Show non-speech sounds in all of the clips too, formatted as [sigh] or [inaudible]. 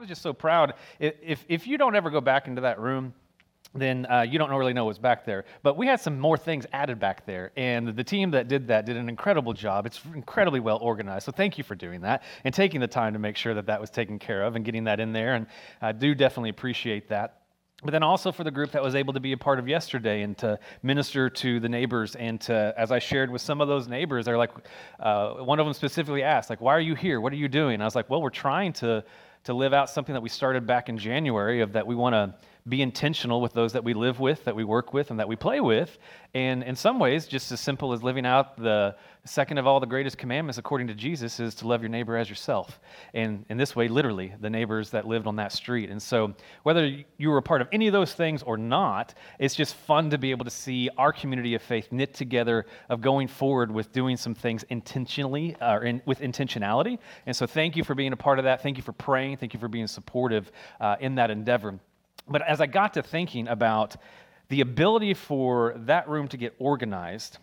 was just so proud. If, if you don't ever go back into that room, then uh, you don't really know what's back there. But we had some more things added back there, and the team that did that did an incredible job. It's incredibly well organized, so thank you for doing that and taking the time to make sure that that was taken care of and getting that in there. And I do definitely appreciate that but then also for the group that was able to be a part of yesterday and to minister to the neighbors and to as i shared with some of those neighbors they're like uh, one of them specifically asked like why are you here what are you doing and i was like well we're trying to to live out something that we started back in january of that we want to be intentional with those that we live with, that we work with, and that we play with. And in some ways, just as simple as living out the second of all the greatest commandments according to Jesus is to love your neighbor as yourself. And in this way, literally, the neighbors that lived on that street. And so, whether you were a part of any of those things or not, it's just fun to be able to see our community of faith knit together, of going forward with doing some things intentionally, or in, with intentionality. And so, thank you for being a part of that. Thank you for praying. Thank you for being supportive uh, in that endeavor. But as I got to thinking about the ability for that room to get organized,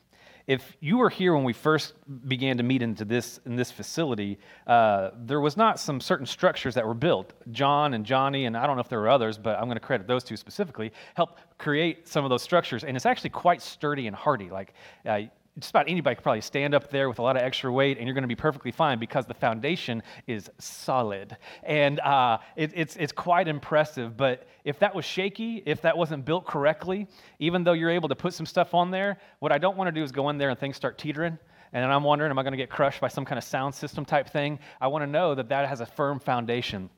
if you were here when we first began to meet into this in this facility, uh, there was not some certain structures that were built. John and Johnny, and I don't know if there were others, but I'm going to credit those two specifically, helped create some of those structures, and it's actually quite sturdy and hardy. Like uh, just about anybody could probably stand up there with a lot of extra weight and you're going to be perfectly fine because the foundation is solid. And uh, it, it's, it's quite impressive. But if that was shaky, if that wasn't built correctly, even though you're able to put some stuff on there, what I don't want to do is go in there and things start teetering. And I'm wondering, am I going to get crushed by some kind of sound system type thing? I want to know that that has a firm foundation.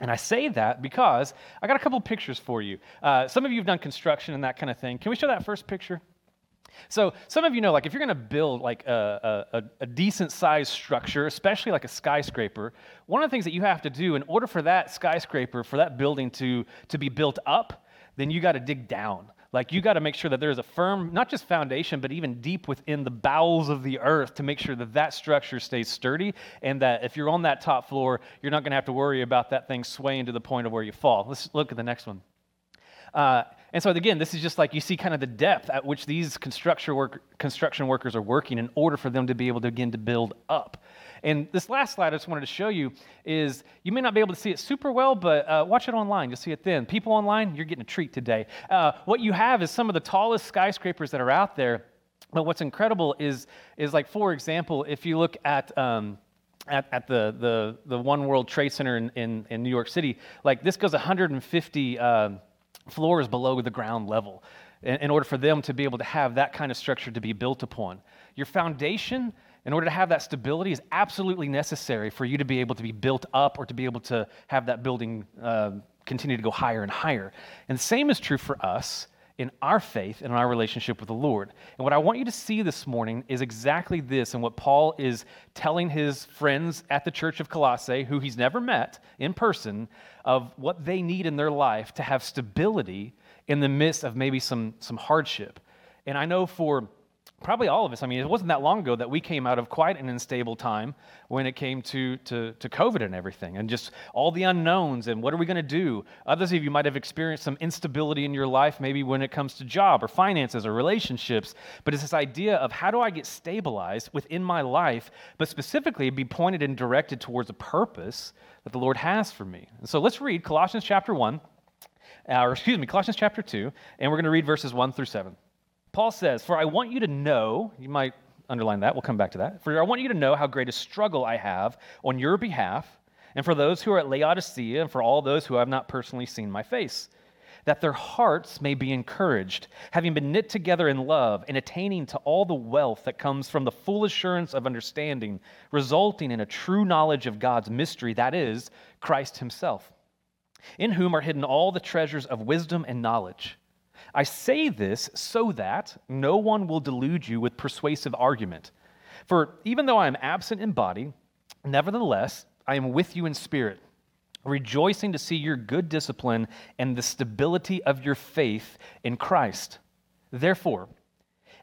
And I say that because I got a couple pictures for you. Uh, some of you have done construction and that kind of thing. Can we show that first picture? So some of you know, like if you're going to build like a, a, a decent sized structure, especially like a skyscraper, one of the things that you have to do in order for that skyscraper, for that building to, to be built up, then you got to dig down. Like you got to make sure that there's a firm, not just foundation, but even deep within the bowels of the earth to make sure that that structure stays sturdy and that if you're on that top floor, you're not going to have to worry about that thing swaying to the point of where you fall. Let's look at the next one. Uh, and so, again, this is just like you see kind of the depth at which these construction, work, construction workers are working in order for them to be able to begin to build up. And this last slide I just wanted to show you is you may not be able to see it super well, but uh, watch it online. You'll see it then. People online, you're getting a treat today. Uh, what you have is some of the tallest skyscrapers that are out there. But what's incredible is, is like, for example, if you look at, um, at, at, the, the, the One World Trade Center in, in, in New York City, like this goes 150 uh, floors below the ground level in, in order for them to be able to have that kind of structure to be built upon. Your foundation, in order to have that stability, is absolutely necessary for you to be able to be built up or to be able to have that building uh, continue to go higher and higher. And the same is true for us in our faith and in our relationship with the Lord. And what I want you to see this morning is exactly this and what Paul is telling his friends at the church of Colossae, who he's never met in person, of what they need in their life to have stability in the midst of maybe some, some hardship. And I know for probably all of us. I mean, it wasn't that long ago that we came out of quite an unstable time when it came to, to, to COVID and everything, and just all the unknowns and what are we going to do. Others of you might have experienced some instability in your life, maybe when it comes to job or finances or relationships. But it's this idea of how do I get stabilized within my life, but specifically be pointed and directed towards a purpose that the Lord has for me. And so let's read Colossians chapter 1, uh, or excuse me, Colossians chapter 2, and we're going to read verses 1 through 7. Paul says, For I want you to know, you might underline that, we'll come back to that. For I want you to know how great a struggle I have on your behalf, and for those who are at Laodicea, and for all those who have not personally seen my face, that their hearts may be encouraged, having been knit together in love, and attaining to all the wealth that comes from the full assurance of understanding, resulting in a true knowledge of God's mystery, that is, Christ Himself, in whom are hidden all the treasures of wisdom and knowledge. I say this so that no one will delude you with persuasive argument. For even though I am absent in body, nevertheless, I am with you in spirit, rejoicing to see your good discipline and the stability of your faith in Christ. Therefore,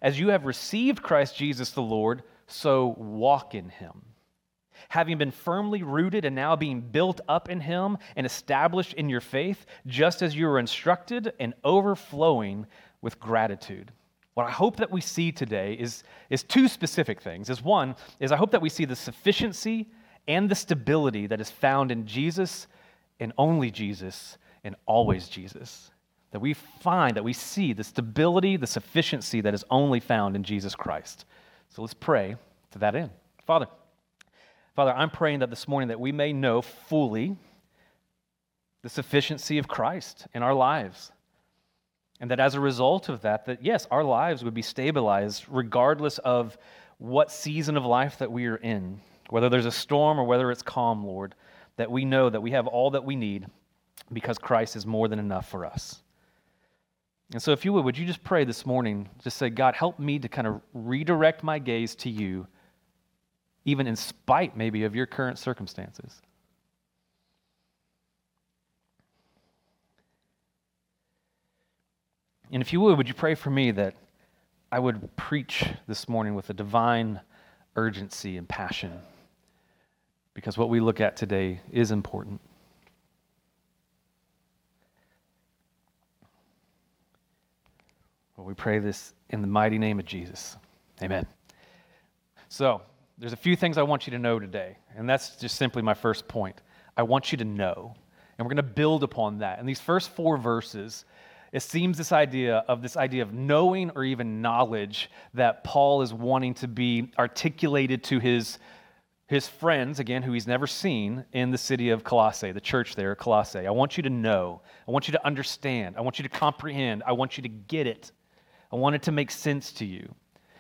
as you have received Christ Jesus the Lord, so walk in him having been firmly rooted and now being built up in Him and established in your faith, just as you were instructed and overflowing with gratitude. What I hope that we see today is, is two specific things. Is one is I hope that we see the sufficiency and the stability that is found in Jesus and only Jesus and always Jesus. That we find, that we see the stability, the sufficiency that is only found in Jesus Christ. So let's pray to that end. Father, Father, I'm praying that this morning that we may know fully the sufficiency of Christ in our lives. And that as a result of that, that yes, our lives would be stabilized regardless of what season of life that we are in, whether there's a storm or whether it's calm, Lord, that we know that we have all that we need because Christ is more than enough for us. And so, if you would, would you just pray this morning? Just say, God, help me to kind of redirect my gaze to you, even in spite maybe of your current circumstances. And if you would, would you pray for me that I would preach this morning with a divine urgency and passion? Because what we look at today is important. Well, we pray this in the mighty name of Jesus. Amen. So, there's a few things I want you to know today, and that's just simply my first point. I want you to know, and we're going to build upon that. In these first four verses, it seems this idea of this idea of knowing or even knowledge that Paul is wanting to be articulated to his his friends, again, who he's never seen in the city of Colossae, the church there, Colossae. I want you to know. I want you to understand. I want you to comprehend. I want you to get it. I want it to make sense to you.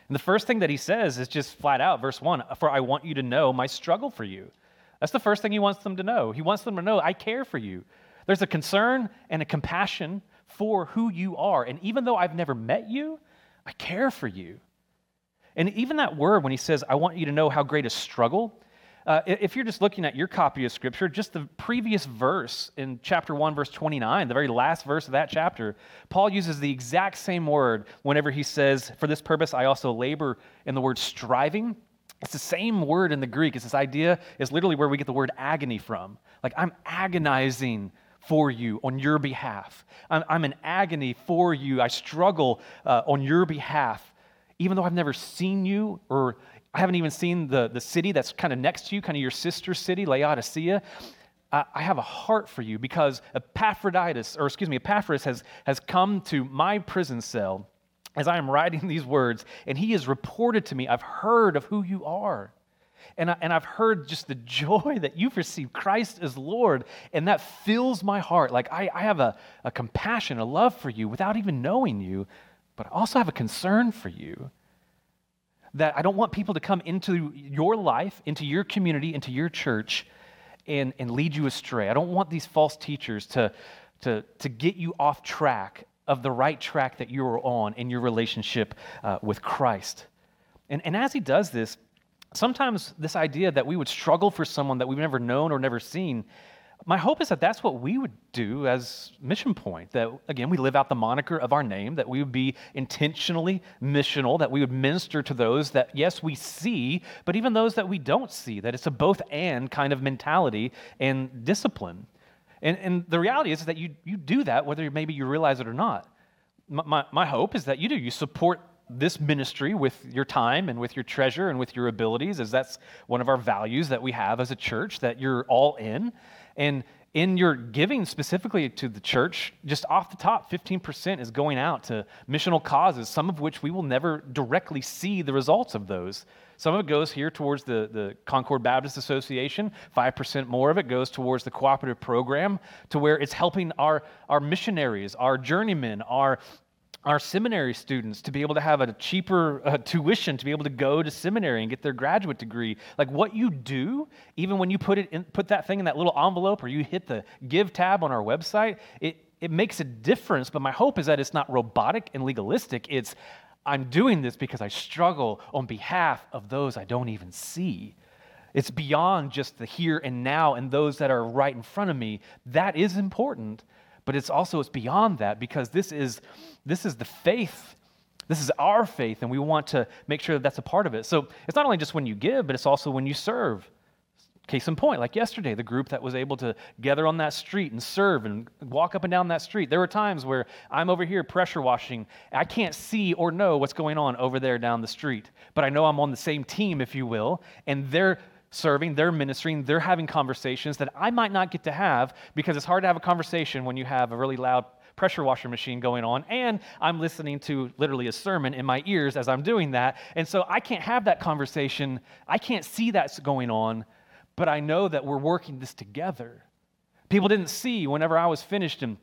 And the first thing that he says is just flat out, verse 1 For I want you to know my struggle for you. That's the first thing he wants them to know. He wants them to know, I care for you. There's a concern and a compassion for who you are. And even though I've never met you, I care for you. And even that word, when he says, I want you to know how great a struggle, uh, if you're just looking at your copy of Scripture, just the previous verse in chapter 1, verse 29, the very last verse of that chapter, Paul uses the exact same word whenever he says, For this purpose I also labor in the word striving. It's the same word in the Greek. It's this idea, is literally where we get the word agony from. Like, I'm agonizing for you on your behalf. I'm, I'm in agony for you. I struggle uh, on your behalf even though I've never seen you or I haven't even seen the, the city that's kind of next to you, kind of your sister city, Laodicea. I have a heart for you because Epaphroditus, or excuse me, Epaphras has, has come to my prison cell as I am writing [laughs] these words, and he has reported to me, I've heard of who you are. And, I, and I've heard just the joy that you've received Christ as Lord, and that fills my heart. Like I, I have a, a compassion, a love for you without even knowing you, but I also have a concern for you that I don't want people to come into your life, into your community, into your church, and, and lead you astray. I don't want these false teachers to, to, to get you off track of the right track that you are on in your relationship uh, with Christ. And, and as he does this, sometimes this idea that we would struggle for someone that we've never known or never seen my hope is that that's what we would do as Mission Point. That, again, we live out the moniker of our name, that we would be intentionally missional, that we would minister to those that, yes, we see, but even those that we don't see, that it's a both and kind of mentality and discipline. And, and the reality is that you, you do that whether maybe you realize it or not. My, my, my hope is that you do. You support this ministry with your time and with your treasure and with your abilities, as that's one of our values that we have as a church, that you're all in. And in your giving specifically to the church, just off the top, 15% is going out to missional causes, some of which we will never directly see the results of those. Some of it goes here towards the, the Concord Baptist Association. 5% more of it goes towards the cooperative program, to where it's helping our, our missionaries, our journeymen, our our seminary students to be able to have a cheaper uh, tuition to be able to go to seminary and get their graduate degree. Like what you do even when you put it in, put that thing in that little envelope or you hit the give tab on our website it, it makes a difference. But my hope is that it's not robotic and legalistic. It's i'm doing this because i struggle on behalf of those i don't even see. It's beyond just the here and now and those that are right in front of me. That is important but it's also it's beyond that because this is this is the faith. This is our faith and we want to make sure that that's a part of it. So it's not only just when you give but it's also when you serve. Case in point like yesterday the group that was able to gather on that street and serve and walk up and down that street. There were times where i'm over here pressure washing. I can't see or know what's going on over there down the street but i know i'm on the same team if you will and they're serving, they're ministering, they're having conversations that I might not get to have because it's hard to have a conversation when you have a really loud pressure washer machine going on and I'm listening to literally a sermon in my ears as I'm doing that. And so I can't have that conversation. I can't see that's going on, but I know that we're working this together. People didn't see whenever I was finished and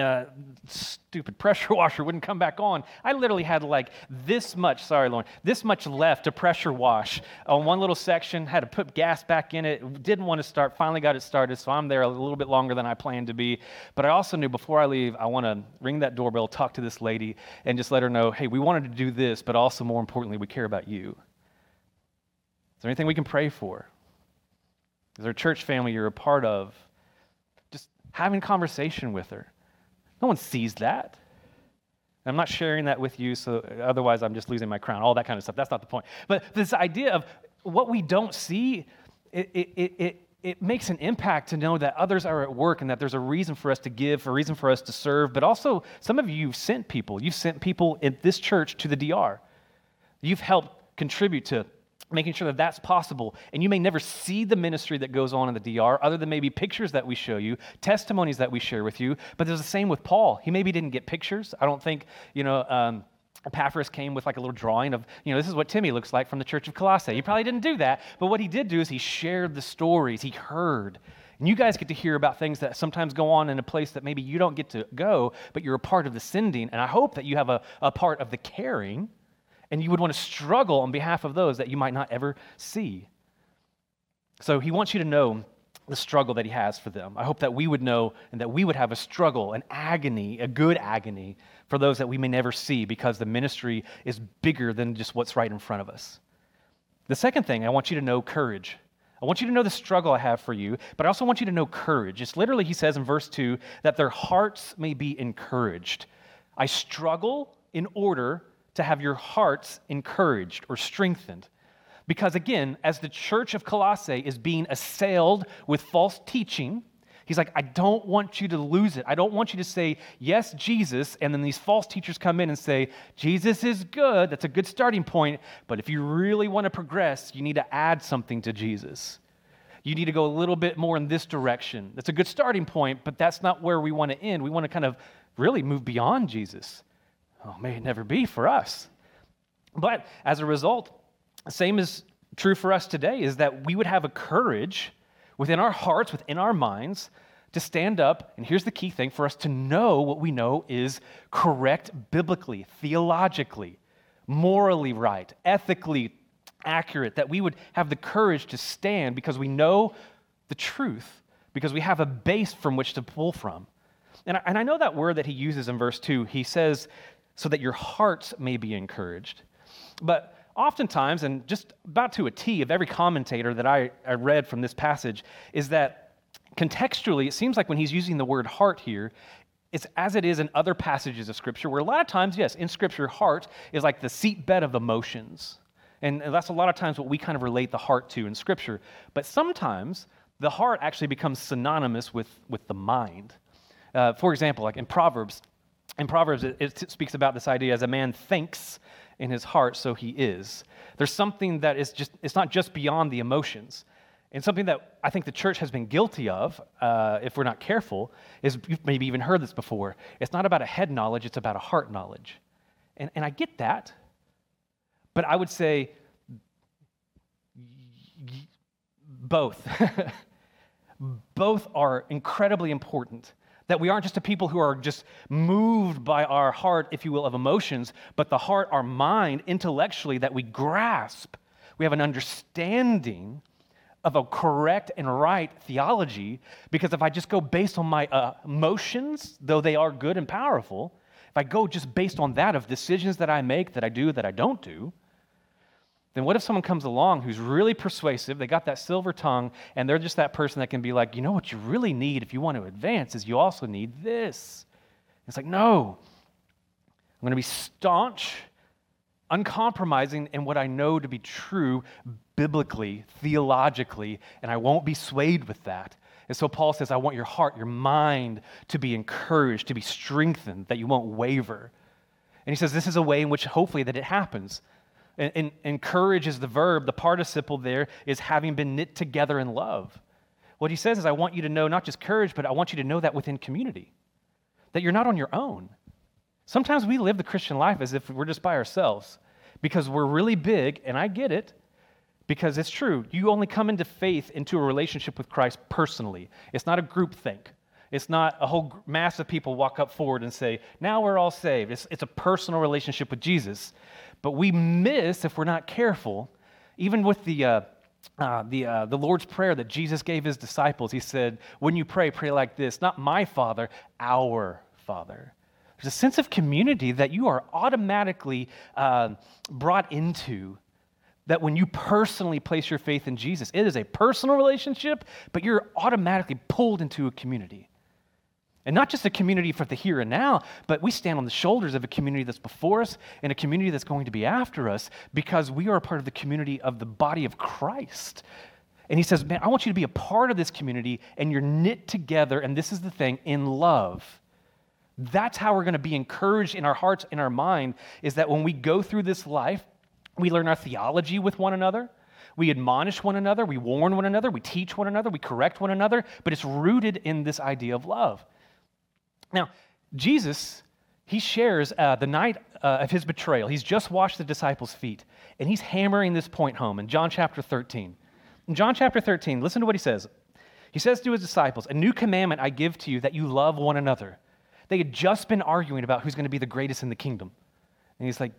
uh, stupid pressure [laughs] washer wouldn't come back on. I literally had like this much, sorry, Lauren, this much left to pressure wash on one little section, had to put gas back in it, didn't want to start, finally got it started, so I'm there a little bit longer than I planned to be. But I also knew before I leave, I want to ring that doorbell, talk to this lady, and just let her know hey, we wanted to do this, but also more importantly, we care about you. Is there anything we can pray for? Is there a church family you're a part of? Just having conversation with her no one sees that. I'm not sharing that with you, so otherwise I'm just losing my crown, all that kind of stuff. That's not the point. But this idea of what we don't see, it, it, it, it, makes an impact to know that others are at work and that there's a reason for us to give, a reason for us to serve. But also, some of you, you've sent people. You've sent people in this church to the DR. You've helped contribute to making sure that that's possible. And you may never see the ministry that goes on in the DR, other than maybe pictures that we show you, testimonies that we share with you. But there's the same with Paul. He maybe didn't get pictures. I don't think, you know, um, Epaphras came with like a little drawing of, you know, this is what Timmy looks like from the church of Colossae. He probably didn't do that, but what he did do is he shared the stories, he heard. And you guys get to hear about things that sometimes go on in a place that maybe you don't get to go, but you're a part of the sending. And I hope that you have a, a part of the caring and you would want to struggle on behalf of those that you might not ever see. So he wants you to know the struggle that he has for them. I hope that we would know and that we would have a struggle, an agony, a good agony for those that we may never see because the ministry is bigger than just what's right in front of us. The second thing, I want you to know courage. I want you to know the struggle I have for you, but I also want you to know courage. It's literally, he says in verse 2, that their hearts may be encouraged. I struggle in order to have your hearts encouraged or strengthened. Because again, as the church of Colossae is being assailed with false teaching, he's like, I don't want you to lose it. I don't want you to say, Yes, Jesus, and then these false teachers come in and say, Jesus is good. That's a good starting point. But if you really want to progress, you need to add something to Jesus. You need to go a little bit more in this direction. That's a good starting point, but that's not where we want to end. We want to kind of really move beyond Jesus. Oh, may it never be for us. But as a result, the same is true for us today is that we would have a courage within our hearts, within our minds, to stand up, and here's the key thing for us to know what we know is correct biblically, theologically, morally right, ethically accurate, that we would have the courage to stand because we know the truth, because we have a base from which to pull from. And I, and I know that word that he uses in verse 2, he says so that your hearts may be encouraged. But oftentimes, and just about to a T of every commentator that I, I read from this passage, is that contextually, it seems like when he's using the word heart here, it's as it is in other passages of Scripture, where a lot of times, yes, in Scripture, heart is like the seatbed of emotions. And that's a lot of times what we kind of relate the heart to in Scripture. But sometimes the heart actually becomes synonymous with, with the mind. Uh, for example, like in Proverbs in Proverbs, it, it, speaks about this idea as a man thinks in his heart, so he is. There's something that is just, it's not just beyond the emotions. And something that I think the church has been guilty of, uh, if we're not careful, is you've maybe even heard this before. It's not about a head knowledge, it's about a heart knowledge. And, and I get that. But I would say both. [laughs] both are incredibly important. That we aren't just a people who are just moved by our heart, if you will, of emotions, but the heart, our mind, intellectually, that we grasp. We have an understanding of a correct and right theology, because if I just go based on my uh, emotions, though they are good and powerful, if I go just based on that of decisions that I make, that I do, that I don't do, then what if someone comes along who's really persuasive, they got that silver tongue, and they're just that person that can be like, you know what you really need if you want to advance is you also need this. It's like, no. I'm going to be staunch, uncompromising in what I know to be true biblically, theologically, and I won't be swayed with that. And so Paul says, I want your heart, your mind to be encouraged, to be strengthened, that you won't waver. And he says, this is a way in which hopefully that it happens And, and encourage is the verb, the participle there is having been knit together in love. What he says is, I want you to know not just courage, but I want you to know that within community, that you're not on your own. Sometimes we live the Christian life as if we're just by ourselves because we're really big, and I get it, because it's true. You only come into faith, into a relationship with Christ personally. It's not a group think. It's not a whole mass of people walk up forward and say, now we're all saved. It's, it's a personal relationship with Jesus. But we miss, if we're not careful, even with the, uh, uh, the, uh, the Lord's Prayer that Jesus gave his disciples, he said, When you pray, pray like this not my Father, our Father. There's a sense of community that you are automatically uh, brought into. That when you personally place your faith in Jesus, it is a personal relationship, but you're automatically pulled into a community. And not just a community for the here and now, but we stand on the shoulders of a community that's before us and a community that's going to be after us because we are a part of the community of the body of Christ. And he says, Man, I want you to be a part of this community and you're knit together, and this is the thing, in love. That's how we're going to be encouraged in our hearts, in our mind, is that when we go through this life, we learn our theology with one another. We admonish one another, we warn one another, we teach one another, we correct one another, but it's rooted in this idea of love. Now, Jesus, he shares uh, the night uh, of his betrayal. He's just washed the disciples' feet, and he's hammering this point home in John chapter 13. In John chapter 13, listen to what he says. He says to his disciples, A new commandment I give to you that you love one another. They had just been arguing about who's going to be the greatest in the kingdom. And he's like,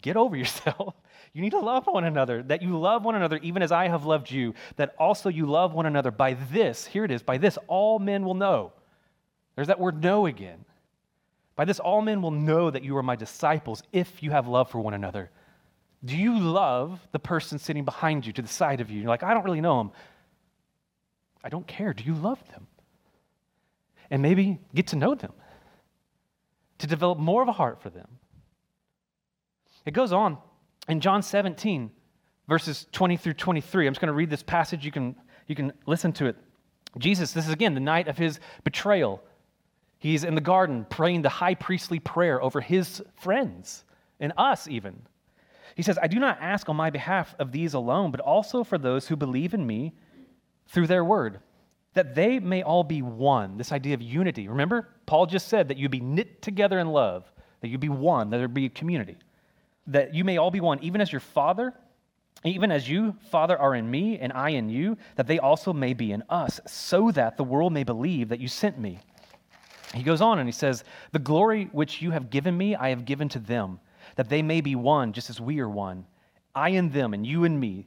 Get over [laughs] yourself. You need to love one another, that you love one another even as I have loved you, that also you love one another. By this, here it is, by this all men will know. There's that word know again. By this all men will know that you are my disciples if you have love for one another. Do you love the person sitting behind you to the side of you? You're like, I don't really know him. I don't care. Do you love them? And maybe get to know them to develop more of a heart for them. It goes on in John 17, verses 20 through 23. I'm just going to read this passage. You can, you can listen to it. Jesus, this is again the night of his betrayal. He's in the garden praying the high priestly prayer over his friends and us, even. He says, I do not ask on my behalf of these alone, but also for those who believe in me through their word that they may all be one. This idea of unity. Remember, Paul just said that you be knit together in love, that you be one, that there be a community. That you may all be one, even as your Father, even as you, Father, are in me and I in you, that they also may be in us, so that the world may believe that you sent me. He goes on and he says, The glory which you have given me, I have given to them, that they may be one, just as we are one. I in them and you in me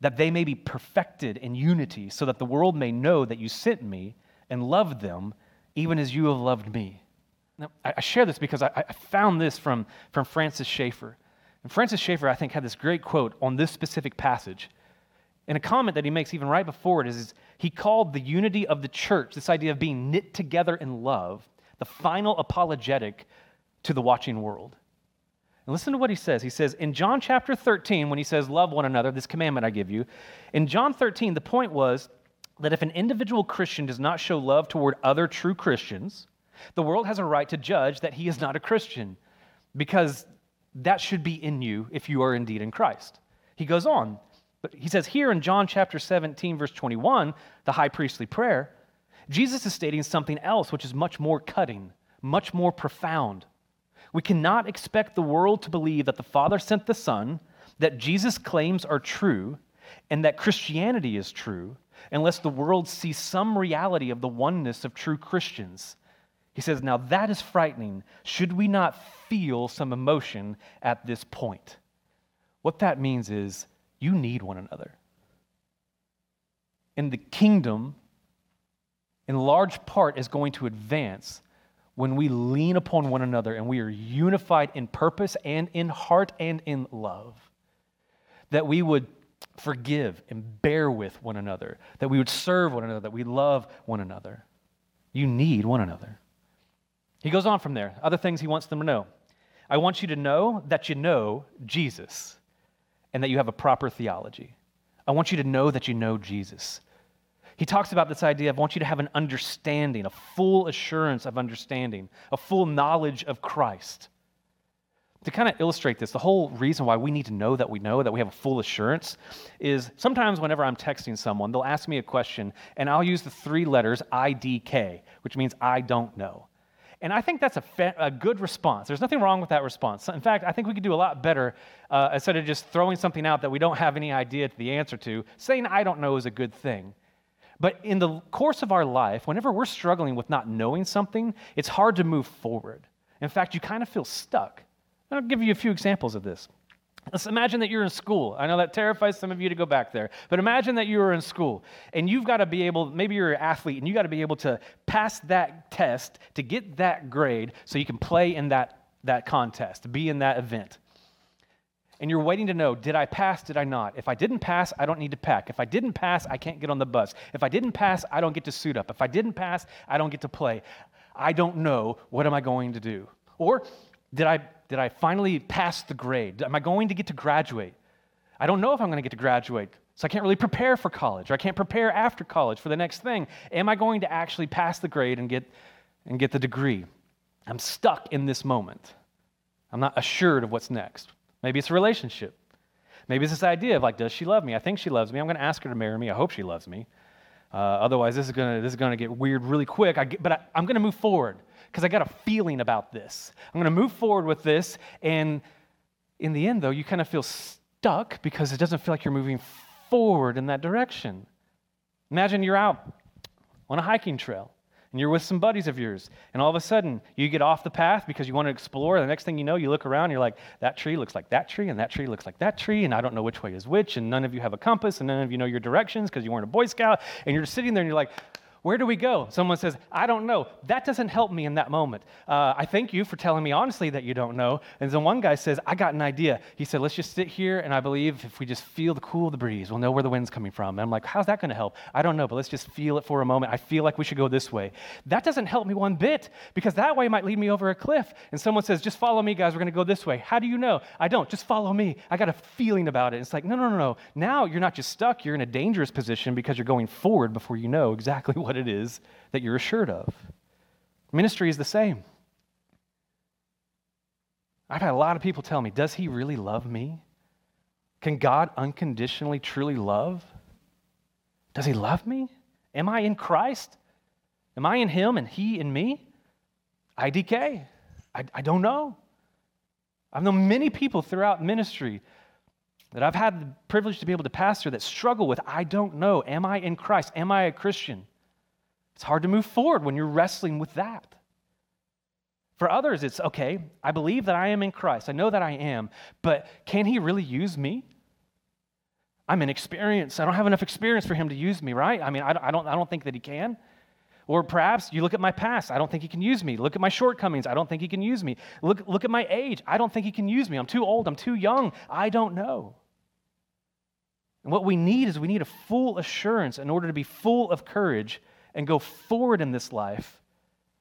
that they may be perfected in unity, so that the world may know that you sent me and loved them, even as you have loved me. Now, I share this because I, found this from, from Francis Schaeffer. And Francis Schaeffer, I think, had this great quote on this specific passage. And a comment that he makes even right before it is he called the unity of the church, this idea of being knit together in love, the final apologetic to the watching world. And listen to what he says. He says, in John chapter 13, when he says, Love one another, this commandment I give you, in John 13, the point was that if an individual Christian does not show love toward other true Christians, the world has a right to judge that he is not a Christian because that should be in you if you are indeed in Christ. He goes on, but he says here in John chapter 17, verse 21, the high priestly prayer, Jesus is stating something else which is much more cutting, much more profound. We cannot expect the world to believe that the Father sent the Son, that Jesus' claims are true, and that Christianity is true, unless the world sees some reality of the oneness of true Christians. He says, Now that is frightening. Should we not feel some emotion at this point? What that means is you need one another. And the kingdom, in large part, is going to advance when we lean upon one another and we are unified in purpose and in heart and in love. That we would forgive and bear with one another, that we would serve one another, that we love one another. You need one another. He goes on from there, other things he wants them to know. I want you to know that you know Jesus and that you have a proper theology. I want you to know that you know Jesus. He talks about this idea of I want you to have an understanding, a full assurance of understanding, a full knowledge of Christ. to kind of illustrate this, the whole reason why we need to know that we know, that we have a full assurance, is sometimes whenever I'm texting someone, they'll ask me a question, and I'll use the three letters IDK, which means I don't know. And I think that's a, fa- a good response. There's nothing wrong with that response. In fact, I think we could do a lot better uh, instead of just throwing something out that we don't have any idea the answer to. Saying I don't know is a good thing. But in the course of our life, whenever we're struggling with not knowing something, it's hard to move forward. In fact, you kind of feel stuck. I'll give you a few examples of this. Let's imagine that you're in school. I know that terrifies some of you to go back there, but imagine that you are in school and you've got to be able, maybe you're an athlete and you got to be able to pass that test to get that grade so you can play in that, that contest, be in that event. And you're waiting to know, did I pass, did I not? If I didn't pass, I don't need to pack. If I didn't pass, I can't get on the bus. If I didn't pass, I don't get to suit up. If I didn't pass, I don't get to play. I don't know, what am I going to do? Or did I did I finally pass the grade? Am I going to get to graduate? I don't know if I'm going to get to graduate, so I can't really prepare for college, or I can't prepare after college for the next thing. Am I going to actually pass the grade and get, and get the degree? I'm stuck in this moment. I'm not assured of what's next. Maybe it's a relationship. Maybe it's this idea of like, does she love me? I think she loves me. I'm going to ask her to marry me. I hope she loves me. Uh, otherwise, this is going to this is going to get weird really quick. I get, but I, I'm going to move forward because I got a feeling about this. I'm going to move forward with this. And in the end, though, you kind of feel stuck because it doesn't feel like you're moving forward in that direction. Imagine you're out on a hiking trail and you're with some buddies of yours, and all of a sudden you get off the path because you want to explore. The next thing you know, you look around, you're like, that tree looks like that tree, and that tree looks like that tree, and I don't know which way is which, and none of you have a compass, and none of you know your directions because you weren't a Boy Scout, and you're sitting there and you're like, where do we go? Someone says, I don't know. That doesn't help me in that moment. Uh, I thank you for telling me honestly that you don't know. And then one guy says, I got an idea. He said, Let's just sit here, and I believe if we just feel the cool of the breeze, we'll know where the wind's coming from. And I'm like, How's that going to help? I don't know, but let's just feel it for a moment. I feel like we should go this way. That doesn't help me one bit because that way might lead me over a cliff. And someone says, Just follow me, guys. We're going to go this way. How do you know? I don't. Just follow me. I got a feeling about it. It's like, No, no, no, no. Now you're not just stuck, you're in a dangerous position because you're going forward before you know exactly [laughs] what it is that you're assured of. Ministry is the same. I've had a lot of people tell me, Does he really love me? Can God unconditionally truly love? Does he love me? Am I in Christ? Am I in him and he in me? IDK. I, I don't know. I've known many people throughout ministry that I've had the privilege to be able to pastor that struggle with I don't know. Am I in Christ? Am I a Christian? It's hard to move forward when you're wrestling with that. For others, it's okay, I believe that I am in Christ. I know that I am, but can He really use me? I'm inexperienced. I don't have enough experience for Him to use me, right? I mean, I don't, I don't think that He can. Or perhaps you look at my past, I don't think he can use me. Look at my shortcomings, I don't think he can use me. Look, look at my age, I don't think he can use me. I'm too old, I'm too young, I don't know. And what we need is we need a full assurance in order to be full of courage and go forward in this life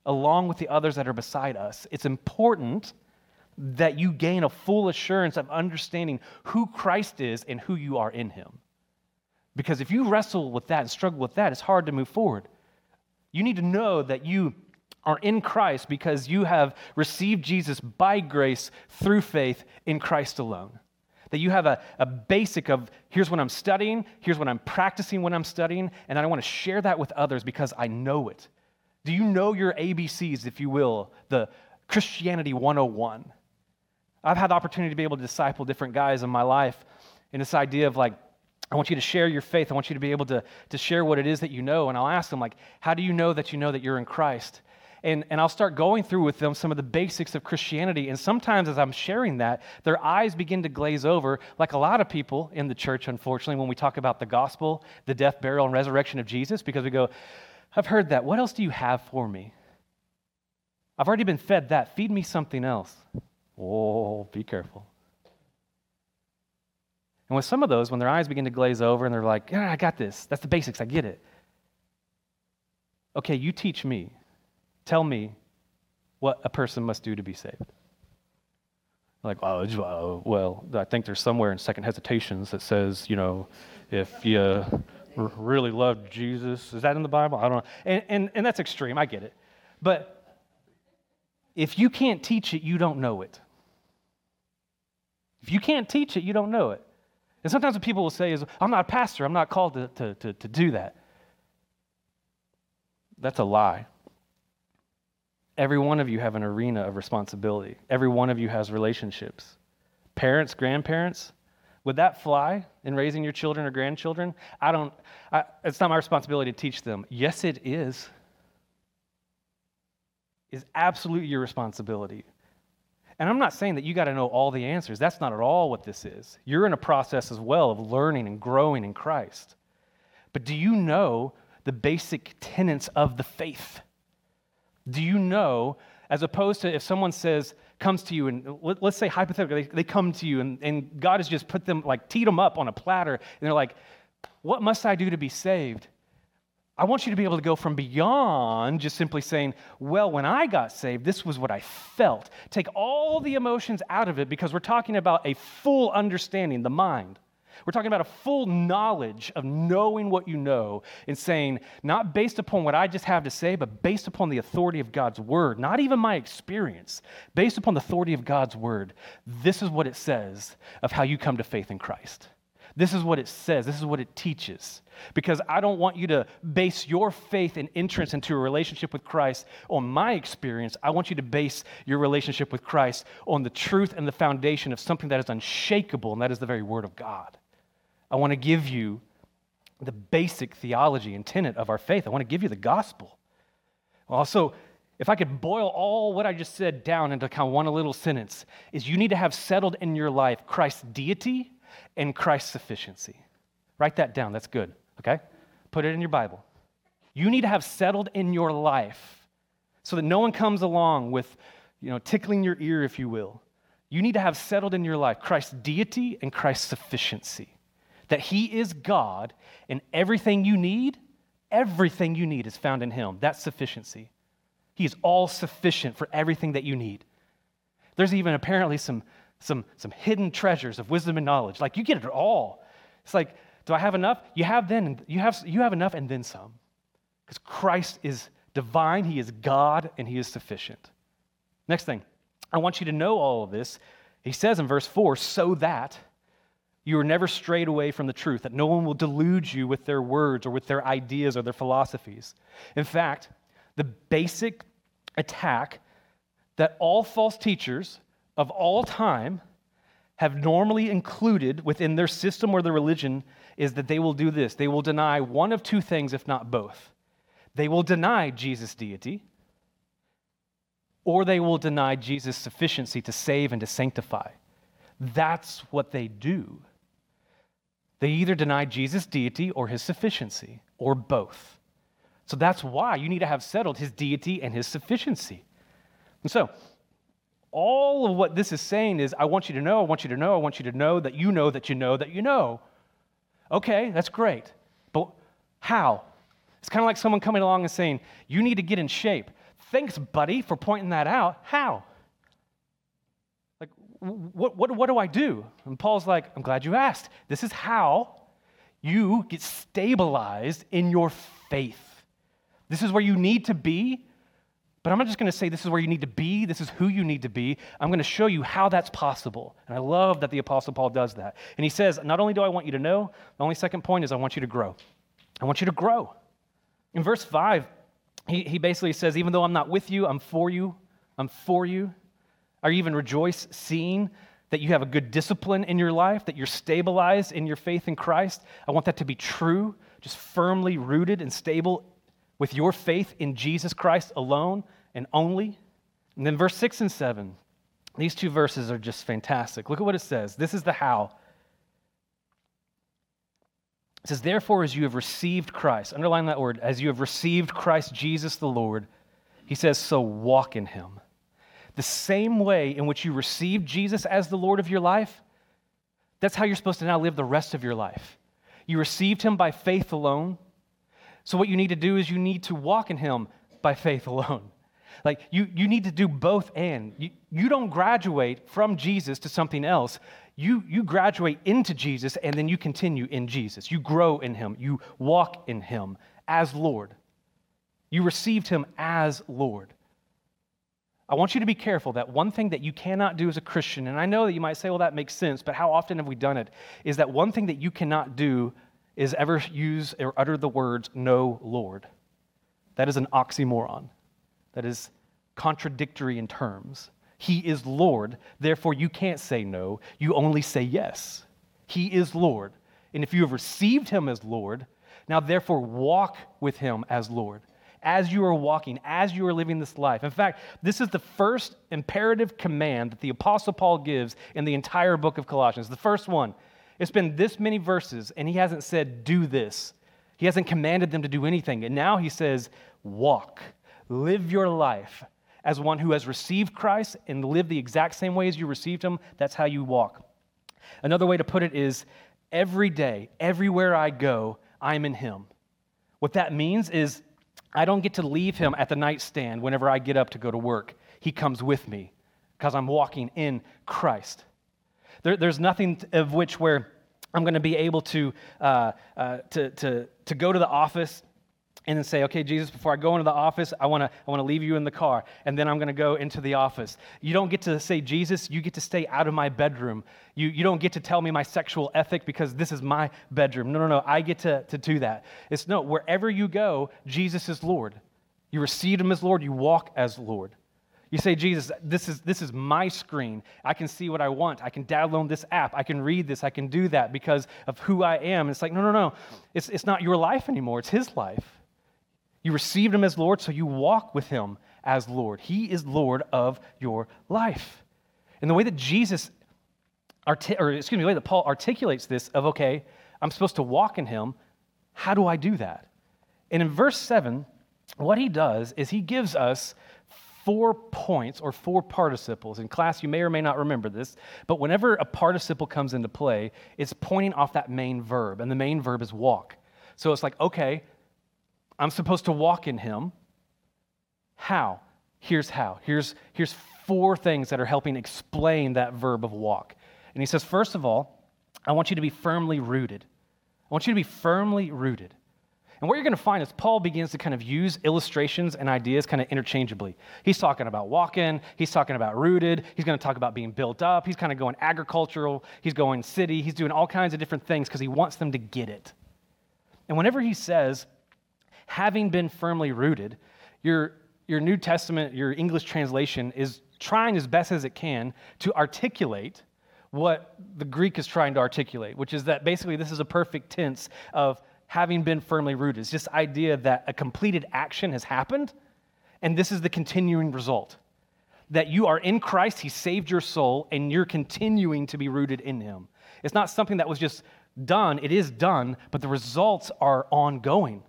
along with the others that are beside us. It's important that you gain a full assurance of understanding who Christ is and who you are in Him. Because if you wrestle with that and struggle with that, it's hard to move forward. You need to know that you are in Christ because you have received Jesus by grace through faith in Christ alone. That you have a, a basic of here's what I'm studying, here's what I'm practicing when I'm studying, and I want to share that with others because I know it. Do you know your ABCs, if you will, the Christianity 101? I've had the opportunity to be able to disciple different guys in my life in this idea of like, I want you to share your faith. I want you to be able to, to share what it is that you know. And I'll ask them, like, how do you know that you know that you're in Christ? And, and I'll start going through with them some of the basics of Christianity. And sometimes as I'm sharing that, their eyes begin to glaze over, like a lot of people in the church, unfortunately, when we talk about the gospel, the death, burial, and resurrection of Jesus, because we go, I've heard that. What else do you have for me? I've already been fed that. Feed me something else. Oh, be careful. And with some of those, when their eyes begin to glaze over and they're like, yeah, I got this. That's the basics. I get it. Okay, you teach me. Tell me what a person must do to be saved. Like, oh, well, I think there's somewhere in Second Hesitations that says, you know, if you really love Jesus, is that in the Bible? I don't know. And, and, and that's extreme, I get it. But if you can't teach it, you don't know it. If you can't teach it, you don't know it. And sometimes what people will say is, I'm not a pastor, I'm not called to, to, to, to do that. That's a lie. Every one of you have an arena of responsibility. Every one of you has relationships. Parents, grandparents, would that fly in raising your children or grandchildren? I don't, I, it's not my responsibility to teach them. Yes, it is. Is absolutely your responsibility. And I'm not saying that you got to know all the answers. That's not at all what this is. You're in a process as well of learning and growing in Christ. But do you know the basic tenets of the faith? Do you know, as opposed to if someone says, comes to you, and let, us say hypothetically, they, they come to you, and, and God has just put them, like, teed them up on a platter, and they're like, What must I do to be saved? I want you to be able to go from beyond just simply saying, Well, when I got saved, this was what I felt. Take all the emotions out of it because we're talking about a full understanding, the mind. We're talking about a full knowledge of knowing what you know and saying, not based upon what I just have to say, but based upon the authority of God's word, not even my experience, based upon the authority of God's word. This is what it says of how you come to faith in Christ. This is what it says. This is what it teaches. Because I don't want you to base your faith and entrance into a relationship with Christ on my experience. I want you to base your relationship with Christ on the truth and the foundation of something that is unshakable, and that is the very Word of God. I want to give you the basic theology and tenet of our faith. I want to give you the gospel. Also, if I could boil all what I just said down into kind of one little sentence, is you need to have settled in your life Christ's deity and Christ's sufficiency. Write that down. That's good. Okay? Put it in your Bible. You need to have settled in your life so that no one comes along with, you know, tickling your ear, if you will. You need to have settled in your life Christ's deity and Christ's sufficiency that He is God, and everything you need, everything you need is found in Him. That's sufficiency. He is all sufficient for everything that you need. There's even apparently some, some, some hidden treasures of wisdom and knowledge. Like you get it all. It's like, do I have enough? You have then you have you have enough and then some. Because Christ is divine, He is God, and He is sufficient. Next thing, I want you to know all of this. He says in verse 4, so that you are never strayed away from the truth, that no one will delude you with their words or with their ideas or their philosophies. In fact, the basic attack that all false teachers of all time have normally included within their system or their religion is that they will do this. They will deny one of two things, if not both. They will deny Jesus' deity, or they will deny Jesus' sufficiency to save and to sanctify. That's what they do. They either deny Jesus' deity or his sufficiency, or both. So that's why you need to have settled his deity and his sufficiency. And so, all of what this is saying is I want you to know, I want you to know, I want you to know that you know that you know that you know. Okay, that's great. But how? It's kind of like someone coming along and saying, You need to get in shape. Thanks, buddy, for pointing that out. How? What, what, what do I do? And Paul's like, I'm glad you asked. This is how you get stabilized in your faith. This is where you need to be. But I'm not just going to say this is where you need to be, this is who you need to be. I'm going to show you how that's possible. And I love that the Apostle Paul does that. And he says, Not only do I want you to know, the only second point is I want you to grow. I want you to grow. In verse 5, he, he basically says, Even though I'm not with you, I'm for you. I'm for you. Are you even rejoice seeing that you have a good discipline in your life, that you're stabilized in your faith in Christ? I want that to be true, just firmly rooted and stable with your faith in Jesus Christ alone and only. And then verse 6 and 7, these two verses are just fantastic. Look at what it says. This is the how. It says, Therefore, as you have received Christ, underline that word, as you have received Christ Jesus the Lord, he says, so walk in him the same way in which you received Jesus as the Lord of your life, that's how you're supposed to now live the rest of your life. You received him by faith alone. So, what you need to do is you need to walk in him by faith alone. [laughs] Like, you, you need to do both and. You, you don't graduate from Jesus to something else. You, you graduate into Jesus and then you continue in Jesus. You grow in him. You walk in him as Lord. You received him as Lord. I want you to be careful that one thing that you cannot do as a Christian, and I know that you might say, well, that makes sense, but how often have we done it? Is that one thing that you cannot do is ever use or utter the words, no, Lord. That is an oxymoron. That is contradictory in terms. He is Lord, therefore you can't say no, you only say yes. He is Lord. And if you have received him as Lord, now therefore walk with him as Lord. As you are walking, as you are living this life. In fact, this is the first imperative command that the Apostle Paul gives in the entire book of Colossians. The first one. It's been this many verses, and he hasn't said, do this. He hasn't commanded them to do anything. And now he says, walk, live your life as one who has received Christ and live the exact same way as you received him. That's how you walk. Another way to put it is every day, everywhere I go, I'm in him. What that means is I don't get to leave him at the nightstand whenever I get up to go to work. He comes with me because I'm walking in Christ. There, there's nothing of which where I'm going to be able to, uh, uh, to, to, to go to the office and then say, okay, Jesus, before I go into the office, I want to I wanna leave you in the car, and then I'm going to go into the office. You don't get to say, Jesus, you get to stay out of my bedroom. You, you don't get to tell me my sexual ethic because this is my bedroom. No, no, no, I get to, to do that. It's no, wherever you go, Jesus is Lord. You receive him as Lord, you walk as Lord. You say, Jesus, this is, this is my screen. I can see what I want. I can download this app. I can read this. I can do that because of who I am. And it's like, no, no, no. It's, it's not your life anymore, it's his life. You received him as Lord, so you walk with him as Lord. He is Lord of your life. And the way that Jesus, arti- or excuse me, the way that Paul articulates this of, okay, I'm supposed to walk in him, how do I do that? And in verse 7, what he does is he gives us four points or four participles. In class, you may or may not remember this, but whenever a participle comes into play, it's pointing off that main verb, and the main verb is walk. So it's like, okay, I'm supposed to walk in him. How? Here's how. Here's, here's four things that are helping explain that verb of walk. And he says, first of all, I want you to be firmly rooted. I want you to be firmly rooted. And what you're going to find is Paul begins to kind of use illustrations and ideas kind of interchangeably. He's talking about walking, he's talking about rooted, he's going to talk about being built up, he's kind of going agricultural, he's going city, he's doing all kinds of different things because he wants them to get it. And whenever he says, having been firmly rooted, your, your New Testament, your English translation is trying as best as it can to articulate what the Greek is trying to articulate, which is that basically this is a perfect tense of having been firmly rooted. It's this idea that a completed action has happened, and this is the continuing result. That you are in Christ, He saved your soul, and you're continuing to be rooted in Him. It's not something that was just done, it is done, but the results are ongoing.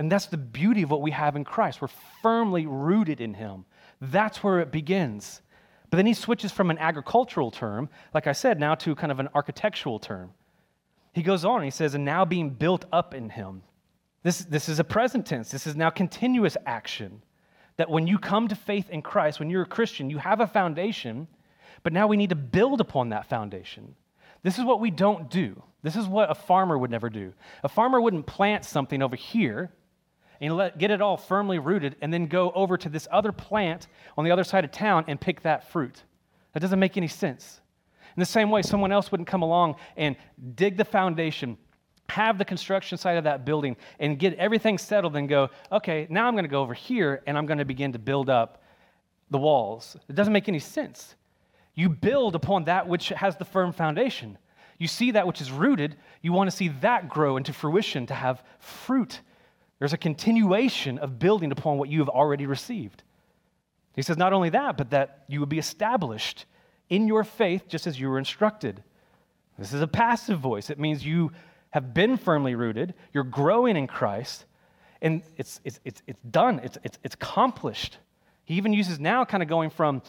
And that's the beauty of what we have in Christ. We're firmly rooted in Him. That's where it begins. But then he switches from an agricultural term, like I said, now to kind of an architectural term. He goes on and he says, and now being built up in Him. This, this is a present tense. This is now continuous action. That when you come to faith in Christ, when you're a Christian, you have a foundation, but now we need to build upon that foundation. This is what we don't do. This is what a farmer would never do. A farmer wouldn't plant something over here and let, get it all firmly rooted, and then go over to this other plant on the other side of town and pick that fruit. That doesn't make any sense. In the same way, someone else wouldn't come along and dig the foundation, have the construction site of that building, and get everything settled and go, okay, now I'm going to go over here and I'm going to begin to build up the walls. It doesn't make any sense. You build upon that which has the firm foundation. You see that which is rooted, you want to see that grow into fruition, to have fruit there's a continuation of building upon what you have already received. He says, not only that, but that you would be established in your faith just as you were instructed. This is a passive voice. It means you have been firmly rooted, you're growing in Christ, and it's, it's, it's, it's done, it's, it's, it's accomplished. He even uses now kind of going from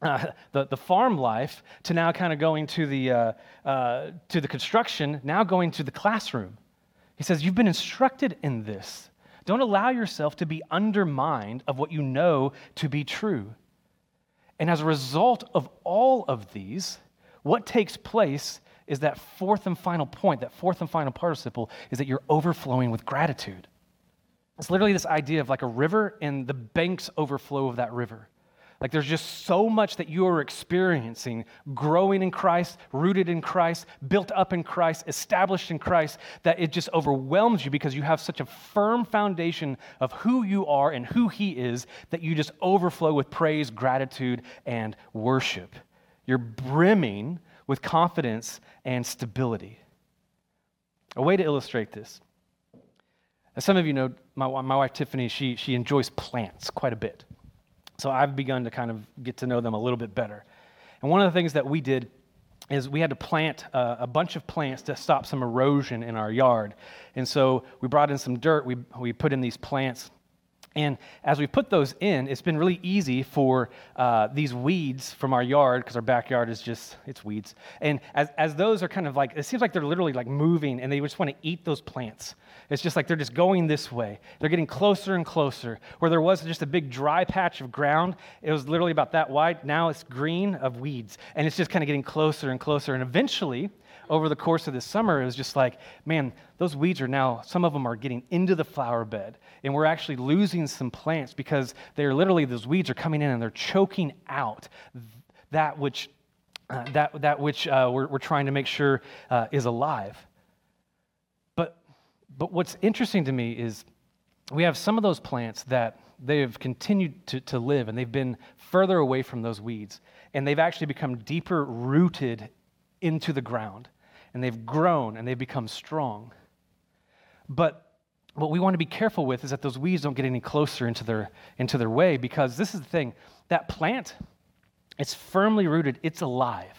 uh, the, the farm life to now kind of going to the, uh, uh, to the construction, now going to the classroom. He says, You've been instructed in this. Don't allow yourself to be undermined of what you know to be true. And as a result of all of these, what takes place is that fourth and final point, that fourth and final participle, is that you're overflowing with gratitude. It's literally this idea of like a river and the banks overflow of that river. Like there's just so much that you are experiencing, growing in Christ, rooted in Christ, built up in Christ, established in Christ, that it just overwhelms you because you have such a firm foundation of who you are and who He is that you just overflow with praise, gratitude, and worship. You're brimming with confidence and stability. A way to illustrate this. As some of you know, my, my wife Tiffany, she, she enjoys plants quite a bit. So I've begun to kind of get to know them a little bit better. And one of the things that we did is we had to plant uh, a bunch of plants to stop some erosion in our yard. And so we brought in some dirt, we, we put in these plants. And as we put those in, it's been really easy for uh, these weeds from our yard, because our backyard is just, it's weeds. And as, as those are kind of like, it seems like they're literally like moving and they just want to eat those plants. It's just like they're just going this way. They're getting closer and closer. Where there was just a big dry patch of ground, it was literally about that wide. Now it's green of weeds. And it's just kind of getting closer and closer. And eventually, over the course of this summer, it was just like, man, those weeds are now, some of them are getting into the flower bed. And we're actually losing some plants because they're literally, those weeds are coming in and they're choking out that which, uh, that, that which uh, we're, we're trying to make sure uh, is alive. But what's interesting to me is we have some of those plants that they have continued to, to live and they've been further away from those weeds and they've actually become deeper rooted into the ground and they've grown and they've become strong. But what we want to be careful with is that those weeds don't get any closer into their, into their way because this is the thing that plant, it's firmly rooted, it's alive.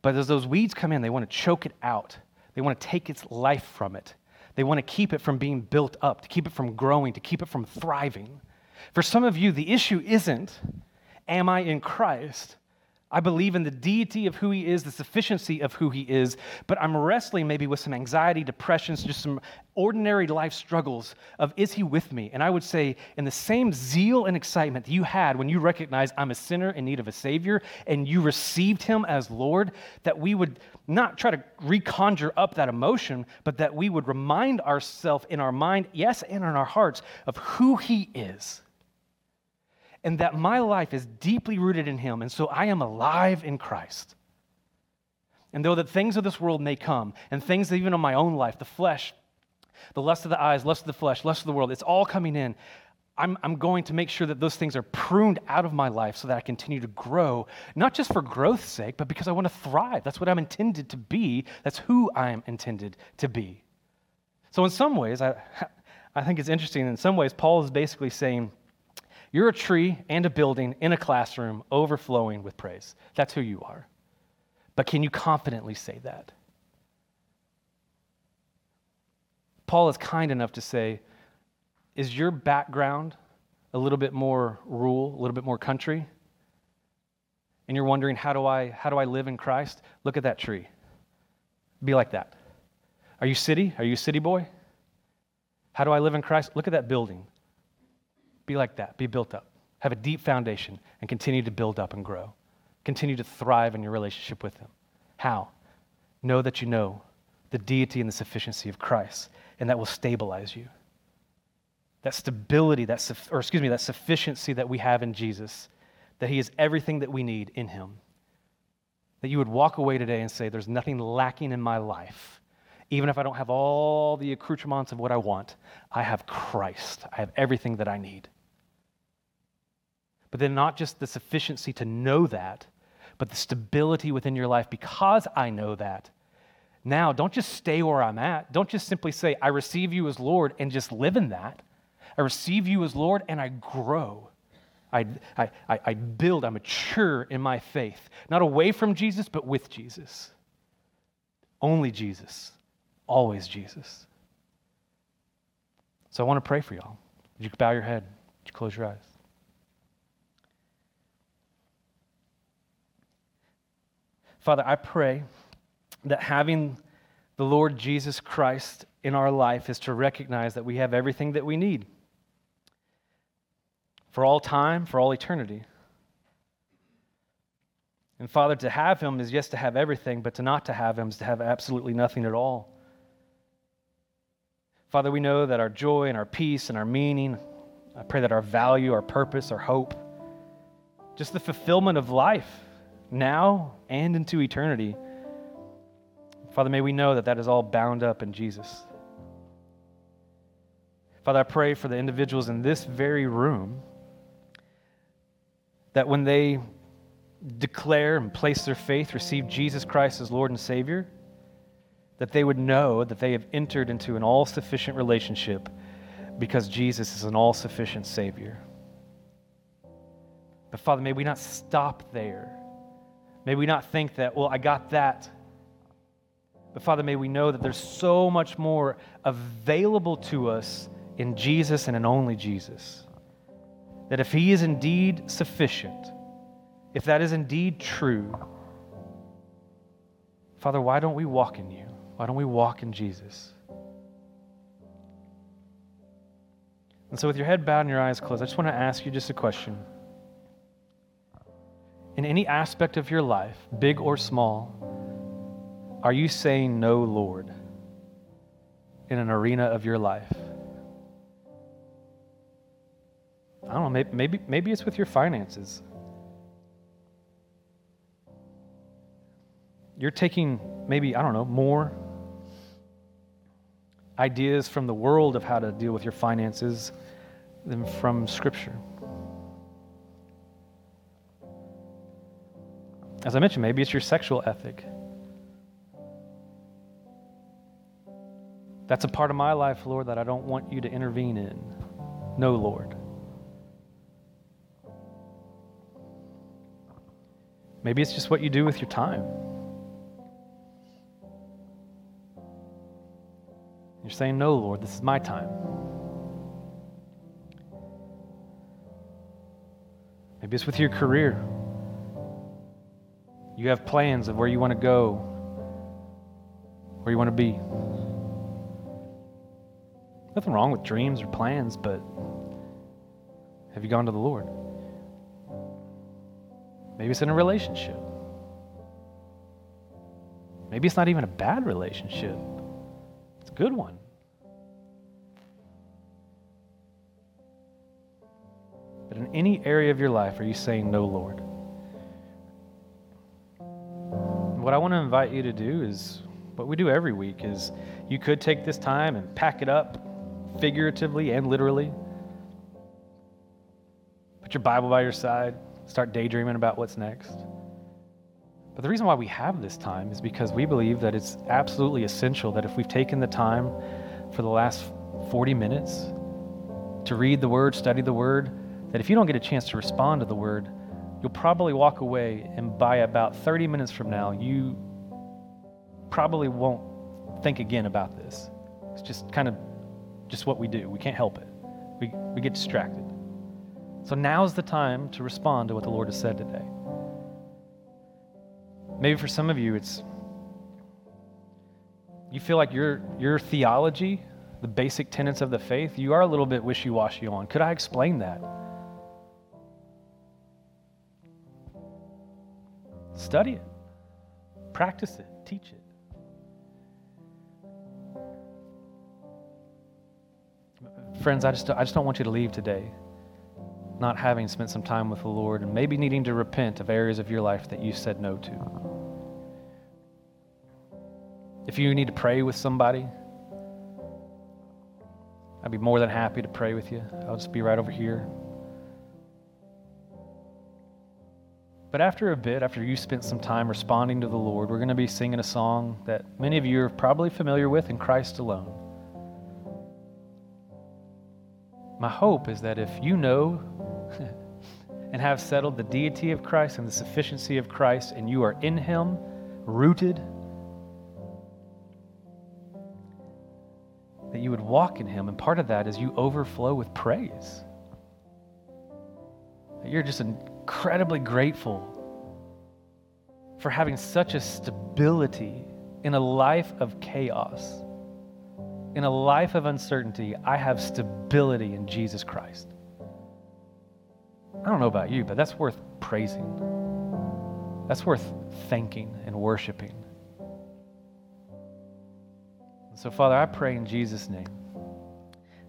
But as those weeds come in, they want to choke it out they want to take its life from it. They want to keep it from being built up, to keep it from growing, to keep it from thriving. For some of you, the issue isn't, am I in Christ? I believe in the deity of who he is, the sufficiency of who he is, but I'm wrestling maybe with some anxiety, depressions, just some ordinary life struggles of is he with me? And I would say, in the same zeal and excitement that you had when you recognized I'm a sinner in need of a Savior and you received him as Lord, that we would not try to reconjure up that emotion, but that we would remind ourselves in our mind, yes, and in our hearts, of who he is and that my life is deeply rooted in Him, and so I am alive in Christ. And though the things of this world may come, and things even of my own life, the flesh, the lust of the eyes, lust of the flesh, lust of the world, it's all coming in. I'm, I'm going to make sure that those things are pruned out of my life so that I continue to grow, not just for growth's sake, but because I want to thrive. That's what I'm intended to be. That's who I am intended to be. So, in some ways, I, [laughs] I think it's interesting. In some ways, Paul is basically saying, you're a tree and a building in a classroom overflowing with praise. That's who you are. But can you confidently say that? Paul is kind enough to say, Is your background a little bit more rural, a little bit more country? And you're wondering, How do I, how do I live in Christ? Look at that tree. Be like that. Are you city? Are you city boy? How do I live in Christ? Look at that building. Be like that. Be built up. Have a deep foundation and continue to build up and grow. Continue to thrive in your relationship with Him. How? Know that you know the deity and the sufficiency of Christ, and that will stabilize you. That stability, that, or excuse me, that sufficiency that we have in Jesus, that He is everything that we need in Him. That you would walk away today and say, There's nothing lacking in my life even if I don't have all the accoutrements of what I want, I have Christ. I have everything that I need. But then, not just the sufficiency to know that, but the stability within your life because I know that. Now, don't just stay where I'm at. Don't just simply say, I receive you as Lord and just live in that. I receive you as Lord and I grow. I, I, I build, I mature in my faith, not away from Jesus, but with Jesus. Only Jesus always Jesus. So I want to pray for y'all. Would you bow your head? Would you close your eyes? Father, I pray that having the Lord Jesus Christ in our life is to recognize that we have everything that we need for all time, for all eternity. And Father, to have Him is yes to have everything, but to not to have Him is to have absolutely nothing at all. Father, we know that our joy and our peace and our meaning I pray that our value, our purpose, our hope, just the fulfillment of life now and into eternity, Father, may we know that that is all bound up in Jesus. Father, I pray for the individuals in this very room that when they declare and place their faith, receive Jesus Christ as Lord and Savior, that they would know that they have entered into an all sufficient relationship because Jesus is an all sufficient Savior. But Father, may we not stop there. May we not think that, well, I got that. But Father, may we know that there's so much more available to us in Jesus and in only Jesus. That if He is indeed sufficient, if that is indeed true, Father, why don't we walk in you? Why don't we walk in Jesus? And so, with your head bowed and your eyes closed, I just want to ask you just a question. In any aspect of your life, big or small, are you saying no, Lord, in an arena of your life? I don't know, maybe, maybe, maybe it's with your finances. You're taking maybe, I don't know, more ideas from the world of how to deal with your finances than from Scripture. As I mentioned, maybe it's your sexual ethic. That's a part of my life, Lord, that I don't want you to intervene in. No, Lord. Maybe it's just what you do with your time. You're saying, No, Lord, this is my time. Maybe it's with your career. You have plans of where you want to go, where you want to be. Nothing wrong with dreams or plans, but have you gone to the Lord? Maybe it's in a relationship. Maybe it's not even a bad relationship, it's a good one. But in any area of your life, are you saying, No, Lord? What I want to invite you to do is what we do every week is you could take this time and pack it up figuratively and literally. Put your Bible by your side, start daydreaming about what's next. But the reason why we have this time is because we believe that it's absolutely essential that if we've taken the time for the last 40 minutes to read the Word, study the Word, that if you don't get a chance to respond to the word, you'll probably walk away and by about 30 minutes from now, you probably won't think again about this. It's just kind of just what we do. We can't help it. We, we get distracted. So now's the time to respond to what the Lord has said today. Maybe for some of you, it's you feel like your, your theology, the basic tenets of the faith, you are a little bit wishy washy on. Could I explain that? Study it, practice it, teach it. Friends, I just, I just don't want you to leave today not having spent some time with the Lord and maybe needing to repent of areas of your life that you said no to. If you need to pray with somebody, I'd be more than happy to pray with you. I'll just be right over here. But after a bit, after you spent some time responding to the Lord, we're going to be singing a song that many of you are probably familiar with in Christ alone. My hope is that if you know [laughs] and have settled the deity of Christ and the sufficiency of Christ, and you are in Him, rooted, that you would walk in Him. And part of that is you overflow with praise. You're just incredibly grateful for having such a stability in a life of chaos. In a life of uncertainty, I have stability in Jesus Christ. I don't know about you, but that's worth praising. That's worth thanking and worshiping. So, Father, I pray in Jesus' name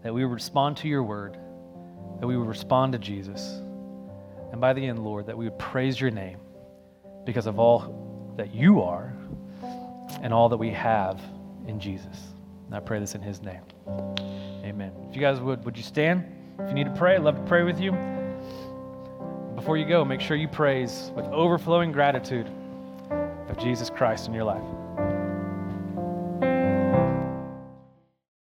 that we would respond to your word that we would respond to Jesus. And by the end, Lord, that we would praise your name because of all that you are and all that we have in Jesus. And I pray this in his name. Amen. If you guys would, would you stand? If you need to pray, I'd love to pray with you. Before you go, make sure you praise with overflowing gratitude of Jesus Christ in your life.